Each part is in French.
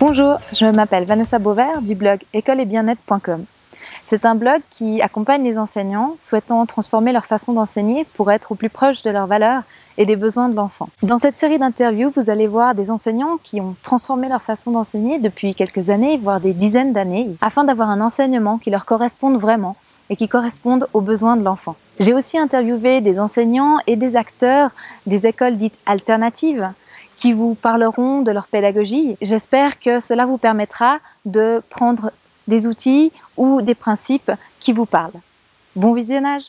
Bonjour, je m'appelle Vanessa Beauvert du blog écoleetbienêtre.com. C'est un blog qui accompagne les enseignants souhaitant transformer leur façon d'enseigner pour être au plus proche de leurs valeurs et des besoins de l'enfant. Dans cette série d'interviews, vous allez voir des enseignants qui ont transformé leur façon d'enseigner depuis quelques années, voire des dizaines d'années, afin d'avoir un enseignement qui leur corresponde vraiment et qui corresponde aux besoins de l'enfant. J'ai aussi interviewé des enseignants et des acteurs des écoles dites alternatives qui vous parleront de leur pédagogie. J'espère que cela vous permettra de prendre des outils ou des principes qui vous parlent. Bon visionnage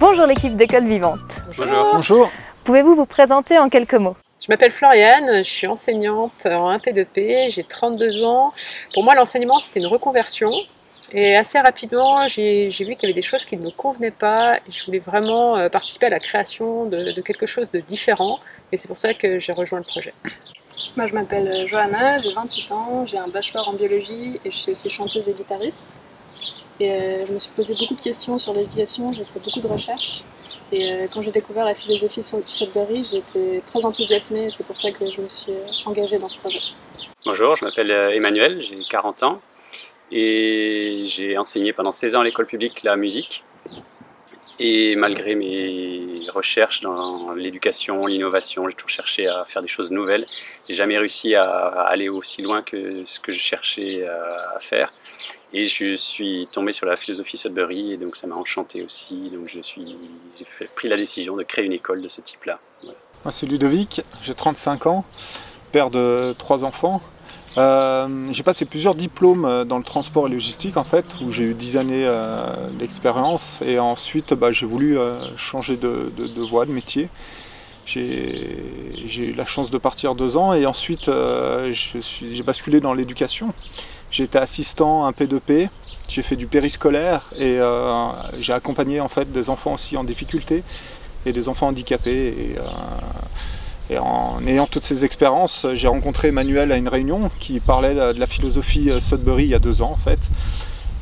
Bonjour l'équipe d'École Vivante. Bonjour. Bonjour. Pouvez-vous vous présenter en quelques mots? Je m'appelle Floriane, je suis enseignante en 1P2P, j'ai 32 ans. Pour moi, l'enseignement, c'était une reconversion. Et assez rapidement, j'ai vu qu'il y avait des choses qui ne me convenaient pas. Et je voulais vraiment euh, participer à la création de, de quelque chose de différent. Et c'est pour ça que j'ai rejoint le projet. Moi, je m'appelle euh, Johanna, j'ai 28 ans, j'ai un bachelor en biologie et je suis aussi chanteuse et guitariste. Et euh, je me suis posé beaucoup de questions sur l'éducation, j'ai fait beaucoup de recherches. Et euh, quand j'ai découvert la philosophie Sudbury, j'ai été très enthousiasmée et c'est pour ça que je me suis engagée dans ce projet. Bonjour, je m'appelle Emmanuel, j'ai 40 ans et j'ai enseigné pendant 16 ans à l'école publique la musique. Et malgré mes recherches dans l'éducation, l'innovation, j'ai toujours cherché à faire des choses nouvelles. J'ai jamais réussi à aller aussi loin que ce que je cherchais à faire. Et je suis tombé sur la philosophie Sudbury et donc ça m'a enchanté aussi. Donc je suis, j'ai pris la décision de créer une école de ce type-là. Moi c'est Ludovic, j'ai 35 ans, père de trois enfants. Euh, j'ai passé plusieurs diplômes dans le transport et logistique en fait, où j'ai eu 10 années euh, d'expérience et ensuite bah, j'ai voulu euh, changer de, voie, de métier. J'ai eu la chance de partir deux ans et ensuite euh, j'ai basculé dans l'éducation. Été assistant un P2P, j'ai fait du périscolaire et euh, j'ai accompagné en fait des enfants aussi en difficulté et des enfants handicapés. Et, euh, et en ayant toutes ces expériences, j'ai rencontré Emmanuel à une réunion qui parlait de la philosophie Sudbury il y a deux ans en fait.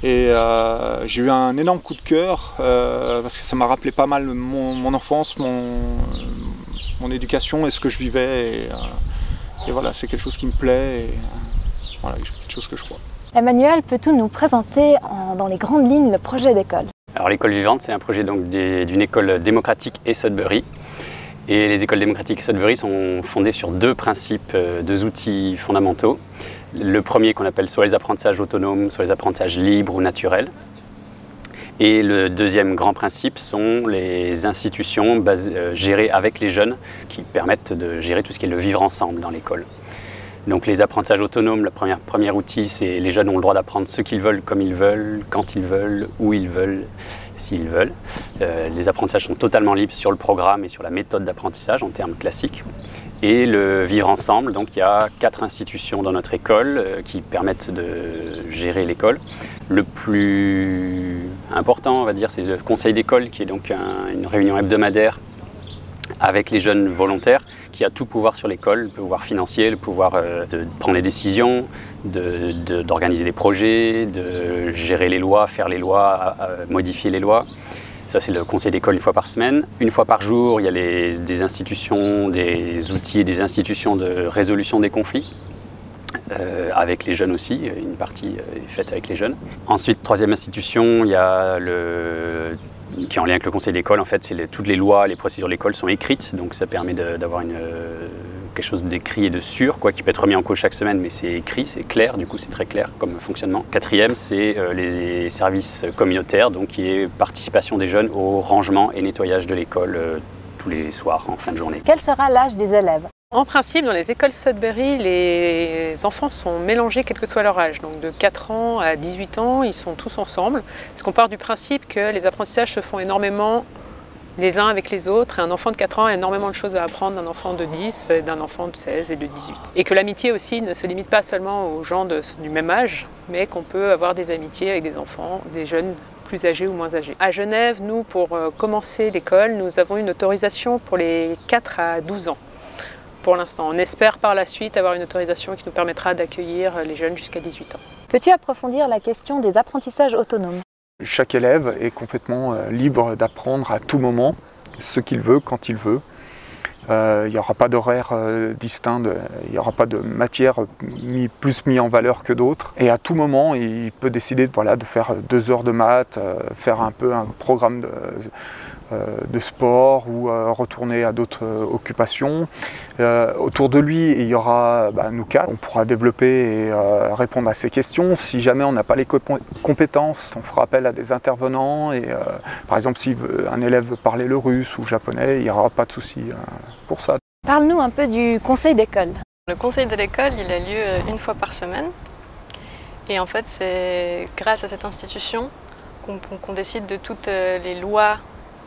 Et euh, j'ai eu un énorme coup de cœur euh, parce que ça m'a rappelé pas mal mon, mon enfance, mon, mon, éducation et ce que je vivais. Et, euh, et voilà, c'est quelque chose qui me plaît. Et, voilà, quelque chose que je crois. Emmanuel, peux-tu nous présenter en, dans les grandes lignes le projet d'école? Alors l'école vivante, c'est un projet d'une école démocratique et Sudbury. Et les écoles démocratiques Sudbury sont fondées sur deux principes, euh, deux outils fondamentaux. Le premier qu'on appelle soit les apprentissages autonomes, soit les apprentissages libres ou naturels. Et le deuxième grand principe sont les institutions basées, euh, gérées avec les jeunes qui permettent de gérer tout ce qui est le vivre ensemble dans l'école. Donc les apprentissages autonomes, le premier, outil, c'est les jeunes ont le droit d'apprendre ce qu'ils veulent, comme ils veulent, quand ils veulent, où ils veulent, s'ils veulent. Euh, les apprentissages sont totalement libres sur le programme et sur la méthode d'apprentissage en termes classiques. Et le vivre ensemble, donc il y a quatre institutions dans notre école euh, qui permettent de gérer l'école. Le plus important, on va dire, c'est le conseil d'école qui est donc un, une réunion hebdomadaire avec les jeunes volontaires qui a tout pouvoir sur l'école, le pouvoir financier, le pouvoir euh, de prendre les décisions, d'organiser de, de, les projets, de gérer les lois, faire les lois, euh, modifier les lois. Ça, c'est le conseil d'école une fois par semaine. Une fois par jour, il y a des institutions, des outils et des institutions de résolution des conflits. Euh, avec les jeunes aussi, une partie est faite avec les jeunes. Ensuite, troisième institution, il y a le qui est en lien avec le conseil d'école. En fait, toutes les lois, les procédures de l'école sont écrites, donc ça permet d'avoir euh, quelque chose d'écrit et de sûr, quoi, qui peut être remis en cause chaque semaine, mais c'est écrit, c'est clair, du coup c'est très clair comme fonctionnement. Quatrième, c'est euh, les services communautaires, donc qui est participation des jeunes au rangement et nettoyage de l'école euh, tous les soirs en fin de journée. Quel sera l'âge des élèves? En principe, dans les écoles Sudbury, les enfants sont mélangés quel que soit leur âge. Donc de 4 ans à 18 ans, ils sont tous ensemble. Parce qu'on part du principe que les apprentissages se font énormément les uns avec les autres. Un enfant de 4 ans a énormément de choses à apprendre d'un enfant de 10, d'un enfant de 16 et de 18. Et que l'amitié aussi ne se limite pas seulement aux gens du même âge, mais qu'on peut avoir des amitiés avec des enfants, des jeunes plus âgés ou moins âgés. À Genève, nous, pour commencer l'école, nous avons une autorisation pour les 4 à 12 ans pour l'instant. On espère par la suite avoir une autorisation qui nous permettra d'accueillir les jeunes jusqu'à 18 ans. Peux-tu approfondir la question des apprentissages autonomes? Chaque élève est complètement libre d'apprendre à tout moment ce qu'il veut, quand il veut. il n'y aura pas d'horaire distinct, il n'y aura pas de matière plus mis en valeur que d'autres. Et à tout moment, il peut décider voilà, de faire deux heures de maths, faire un peu un programme de euh, de sport ou euh, retourner à d'autres euh, occupations. autour de lui, il y aura bah, nous quatre. On pourra développer et répondre à ces questions. Si jamais on n'a pas les compétences, on fera appel à des intervenants. Et par exemple, si un élève veut parler le russe ou japonais, il n'y aura pas de souci pour ça. Parle-nous un peu du conseil d'école. Le conseil de l'école, il a lieu une fois par semaine. Et en fait, c'est grâce à cette institution qu'on décide de toutes les lois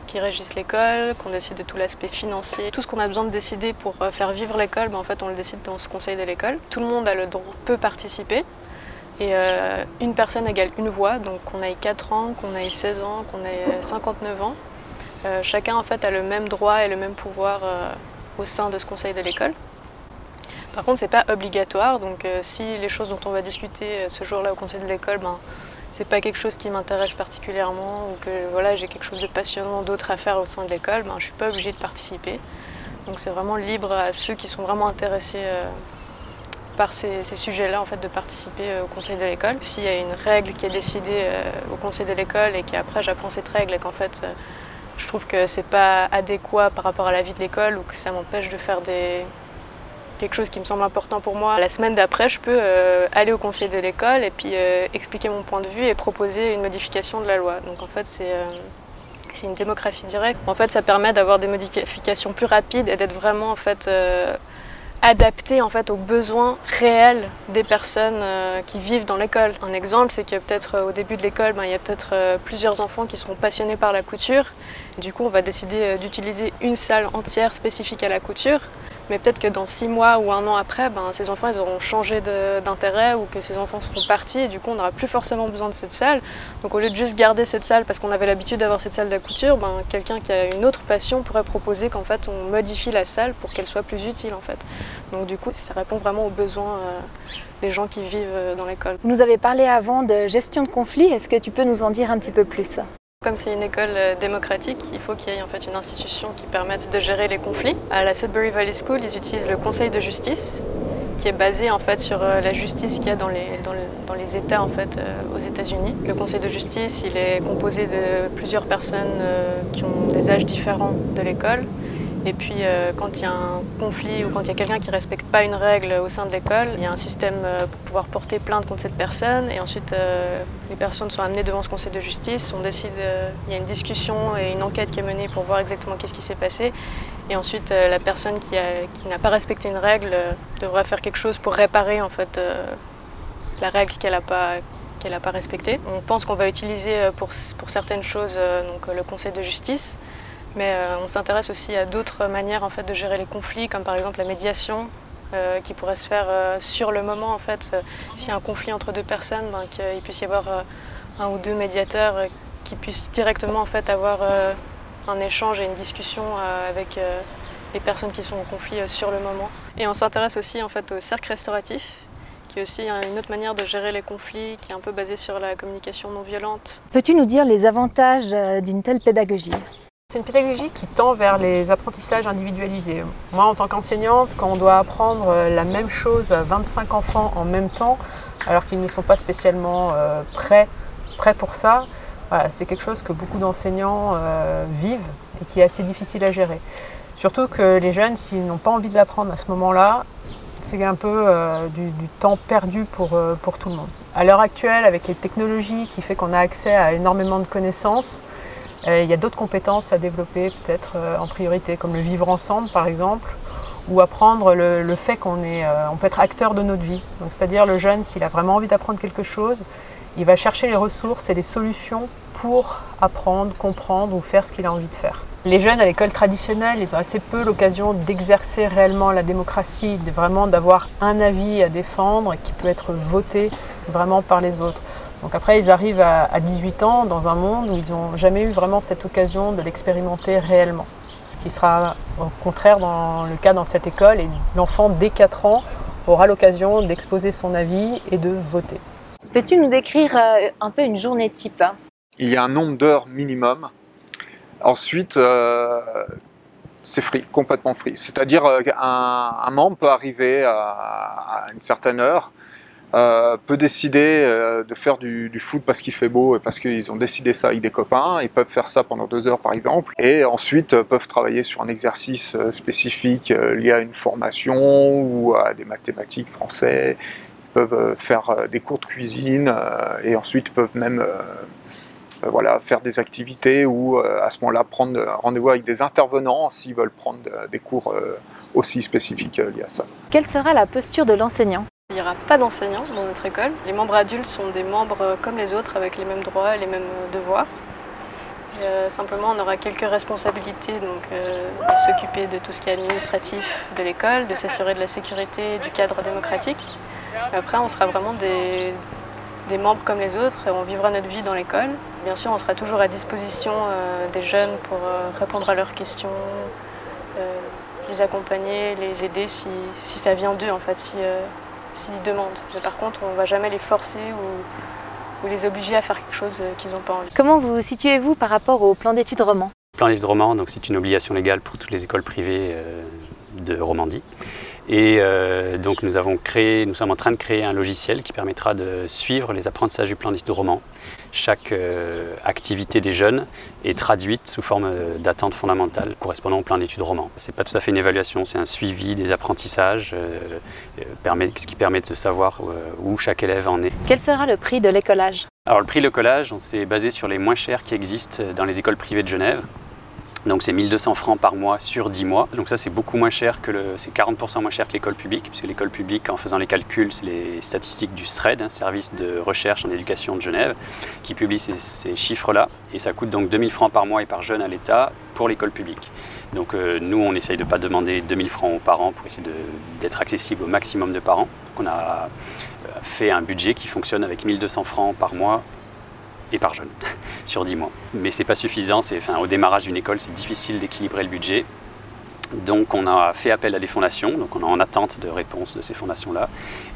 qui régissent l'école, qu'on décide de tout l'aspect financier. Tout ce qu'on a besoin de décider pour euh, faire vivre l'école, ben, en fait, on le décide dans ce conseil de l'école. Tout le monde a le droit, peut participer. Et euh, une personne égale une voix, donc qu'on ait 4 ans, qu'on ait 16 ans, qu'on ait 59 ans. Euh, chacun en fait a le même droit et le même pouvoir au sein de ce conseil de l'école. Par contre, c'est pas obligatoire, donc si les choses dont on va discuter ce jour-là au conseil de l'école, ben, c'est pas quelque chose qui m'intéresse particulièrement ou que voilà, j'ai quelque chose de passionnant d'autre à faire au sein de l'école, ben, je suis pas obligée de participer. Donc c'est vraiment libre à ceux qui sont vraiment intéressés euh, par ces, sujets-là en fait, de participer euh, au conseil de l'école. S'il y a une règle qui est décidée euh, au conseil de l'école et qu'après j'apprends cette règle et qu'en fait je trouve que c'est pas adéquat par rapport à la vie de l'école ou que ça m'empêche de faire des, quelque chose qui me semble important pour moi. La semaine d'après, je peux euh, aller au conseil de l'école et puis euh, expliquer mon point de vue et proposer une modification de la loi. Donc en fait, c'est euh, c'est une démocratie directe. En fait, ça permet d'avoir des modifications plus rapides et d'être vraiment en fait adapté en fait aux besoins réels des personnes qui vivent dans l'école. Un exemple, c'est que peut-être au début de l'école, ben, il y a peut-être plusieurs enfants qui seront passionnés par la couture. Du coup, on va décider d'utiliser une salle entière spécifique à la couture. Mais peut-être que dans six mois ou un an après, ben, ces enfants auront changé d'intérêt ou que ces enfants seront partis et du coup on n'aura plus forcément besoin de cette salle. Donc au lieu de juste garder cette salle parce qu'on avait l'habitude d'avoir cette salle de ben, quelqu'un qui a une autre passion pourrait proposer qu'en fait on modifie la salle pour qu'elle soit plus utile en fait. Donc du coup ça répond vraiment aux besoins euh, des gens qui vivent euh, dans l'école. Vous nous avez parlé avant de gestion de conflits, est-ce que tu peux nous en dire un petit peu plus? Comme c'est une école euh, démocratique, il faut qu'il y ait en fait une institution qui permette de gérer les conflits. À la Sudbury Valley School, ils utilisent le Conseil de justice, qui est basé en fait sur euh, la justice qu'il y a dans les, États euh, aux États-Unis. Le Conseil de justice, est composé de plusieurs personnes qui ont des âges différents de l'école et puis euh, quand il y a un conflit ou quand il y a quelqu'un qui ne respecte pas une règle au sein de l'école, il y a un système euh, pour pouvoir porter plainte contre cette personne. Et ensuite, euh, les personnes sont amenées devant ce conseil de justice. On décide, il y a une discussion et une enquête qui est menée pour voir exactement qu'est-ce qui s'est passé. Et ensuite, la personne qui, n'a pas respecté une règle devra faire quelque chose pour réparer en fait la règle qu'elle n'a pas qu'elle pas respectée. On pense qu'on va utiliser pour, pour certaines choses donc, le conseil de justice. Mais euh, on s'intéresse aussi à d'autres manières en fait, de gérer les conflits, comme par exemple la médiation, euh, qui pourrait se faire euh, sur le moment. En fait, s'il y a un conflit entre deux personnes, ben, qu'il puisse y avoir un ou deux médiateurs qui puissent directement en fait, avoir un échange et une discussion avec les personnes qui sont en conflit sur le moment. Et on s'intéresse aussi en fait, au cercle restauratif, qui est aussi une autre manière de gérer les conflits, qui est un peu basée sur la communication non violente. Peux-tu nous dire les avantages d'une telle pédagogie? C'est une pédagogie qui tend vers les apprentissages individualisés. Moi, en tant qu'enseignante, quand on doit apprendre euh, la même chose à 25 enfants en même temps, alors qu'ils ne sont pas spécialement euh, prêts, pour ça, c'est quelque chose que beaucoup d'enseignants euh, vivent et qui est assez difficile à gérer. Surtout que les jeunes, s'ils n'ont pas envie de l'apprendre à ce moment-là, c'est un peu du, temps perdu pour, tout le monde. À l'heure actuelle, avec les technologies qui fait qu'on a accès à énormément de connaissances, il y a d'autres compétences à développer peut-être euh, en priorité, comme le vivre ensemble par exemple, ou apprendre le, fait qu'on euh, peut être acteur de notre vie. C'est-à-dire le jeune, s'il a vraiment envie d'apprendre quelque chose, il va chercher les ressources et les solutions pour apprendre, comprendre ou faire ce qu'il a envie de faire. Les jeunes à l'école traditionnelle, ils ont assez peu l'occasion d'exercer réellement la démocratie, vraiment d'avoir un avis à défendre qui peut être voté vraiment par les autres. Donc après, ils arrivent à, 18 ans dans un monde où ils n'ont jamais eu vraiment cette occasion de l'expérimenter réellement. Ce qui sera au contraire dans le cas dans cette école. Et l'enfant, dès 4 ans, aura l'occasion d'exposer son avis et de voter. Peux-tu nous décrire euh, un peu une journée type Il y a un nombre d'heures minimum. Ensuite, euh, c'est free, complètement free. C'est-à-dire qu'un un membre peut arriver à, une certaine heure, euh, peut décider euh, de faire du, foot parce qu'il fait beau et parce qu'ils ont décidé ça avec des copains. Ils peuvent faire ça pendant deux heures par exemple, et ensuite euh, peuvent travailler sur un exercice spécifique lié à une formation ou à des mathématiques français. Ils peuvent faire des cours de cuisine et ensuite peuvent même voilà, faire des activités ou à ce moment-là prendre rendez-vous avec des intervenants s'ils veulent prendre des cours aussi spécifiques liés à ça. Quelle sera la posture de l'enseignant? Pas d'enseignants dans notre école. Les membres adultes sont des membres euh, comme les autres avec les mêmes droits et les mêmes euh, devoirs. Euh, simplement, on aura quelques responsabilités, donc de s'occuper de tout ce qui est administratif de l'école, de s'assurer de la sécurité du cadre démocratique. après, on sera vraiment des, membres comme les autres et on vivra notre vie dans l'école. Bien sûr, on sera toujours à disposition des jeunes pour répondre à leurs questions, les accompagner, les aider si, si ça vient d'eux en fait. Si, s'ils demandent. Mais par contre, on ne va jamais les forcer ou, les obliger à faire quelque chose qu'ils n'ont pas envie. Comment vous situez-vous par rapport au plan d'études roman? Le plan d'études roman, donc c'est une obligation légale pour toutes les écoles privées euh, de Romandie. Et euh, donc nous avons créé, nous sommes en train de créer un logiciel qui permettra de suivre les apprentissages du plan d'études roman. Chaque euh, activité des jeunes est traduite sous forme euh, d'attente fondamentale correspondant au plan d'études roman. Ce n'est pas tout à fait une évaluation, c'est un suivi des apprentissages, ce qui permet de savoir où chaque élève en est. Quel sera le prix de l'écolage? Alors le prix de l'écolage, on s'est basé sur les moins chers qui existent dans les écoles privées de Genève. Donc c'est 1200 francs par mois sur 10 mois. Donc ça c'est beaucoup moins cher que le, c'est 40% moins cher que l'école publique, puisque l'école publique, en faisant les calculs, c'est les statistiques du SRED, un service de recherche en éducation de Genève, qui publie ces, chiffres-là. Et ça coûte donc 2000 francs par mois et par jeune à l'État pour l'école publique. Donc euh, nous, on essaye de ne pas demander 2000 francs aux parents pour essayer d'être accessible au maximum de parents. Donc on a euh, fait un budget qui fonctionne avec 1200 francs par mois et par jeune sur 10 mois. Mais c'est pas suffisant, c'est, enfin, au démarrage d'une école, c'est difficile d'équilibrer le budget. Donc on a fait appel à des fondations, donc on est en attente de réponse de ces fondations-là.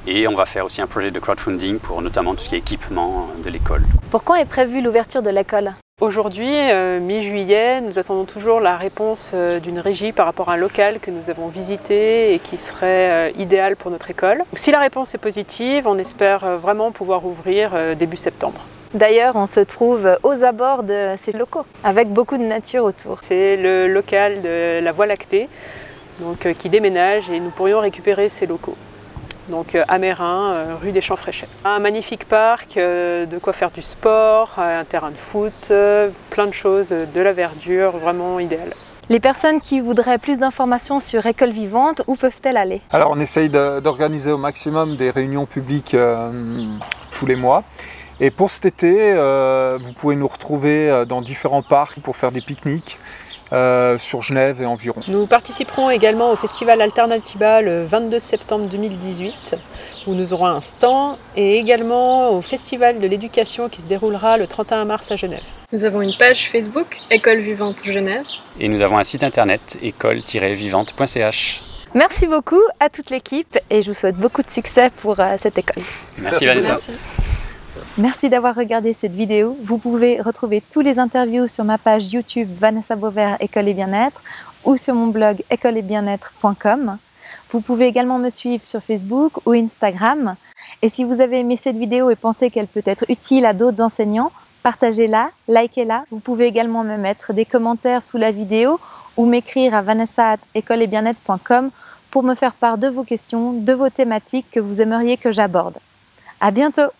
Et on va faire aussi un projet de crowdfunding pour notamment tout ce qui est équipement de l'école. Pourquoi est prévue l'ouverture de l'école? Aujourd'hui, euh, mi-juillet, nous attendons toujours la réponse euh, d'une régie par rapport à un local que nous avons visité et qui serait euh, idéal pour notre école. Si la réponse est positive, on espère vraiment pouvoir ouvrir début septembre. D'ailleurs, on se trouve aux abords de ces locaux, avec beaucoup de nature autour. C'est le local de la Voie lactée, donc, euh, qui déménage et nous pourrions récupérer ces locaux. Donc à Mérin, euh, rue des Champs Fréchets. Un magnifique parc, euh, de quoi faire du sport, un terrain de foot, plein de choses, de la verdure, vraiment idéal. Les personnes qui voudraient plus d'informations sur École Vivante, où peuvent-elles aller? Alors on essaye d'organiser au maximum des réunions publiques tous les mois. Et pour cet été, euh, vous pouvez nous retrouver euh, dans différents parcs pour faire des pique-niques. Euh, sur Genève et environ. Nous participerons également au festival Alternativa le 22 septembre 2018 où nous aurons un stand et également au festival de l'éducation qui se déroulera le 31 mars à Genève. Nous avons une page Facebook École Vivante Genève et nous avons un site internet école-vivante.ch. Merci beaucoup à toute l'équipe et je vous souhaite beaucoup de succès pour cette école. Merci, Vanessa. Merci d'avoir regardé cette vidéo. Vous pouvez retrouver tous les interviews sur ma page YouTube Vanessa Beauvert École et Bien-être ou sur mon blog écoleetbienêtre.com. Vous pouvez également me suivre sur Facebook ou Instagram. Et si vous avez aimé cette vidéo et pensez qu'elle peut être utile à d'autres enseignants, partagez-la, likez-la. Vous pouvez également me mettre des commentaires sous la vidéo ou m'écrire à vanessa.écoleetbienêtre.com pour me faire part de vos questions, de vos thématiques que vous aimeriez que j'aborde. À bientôt!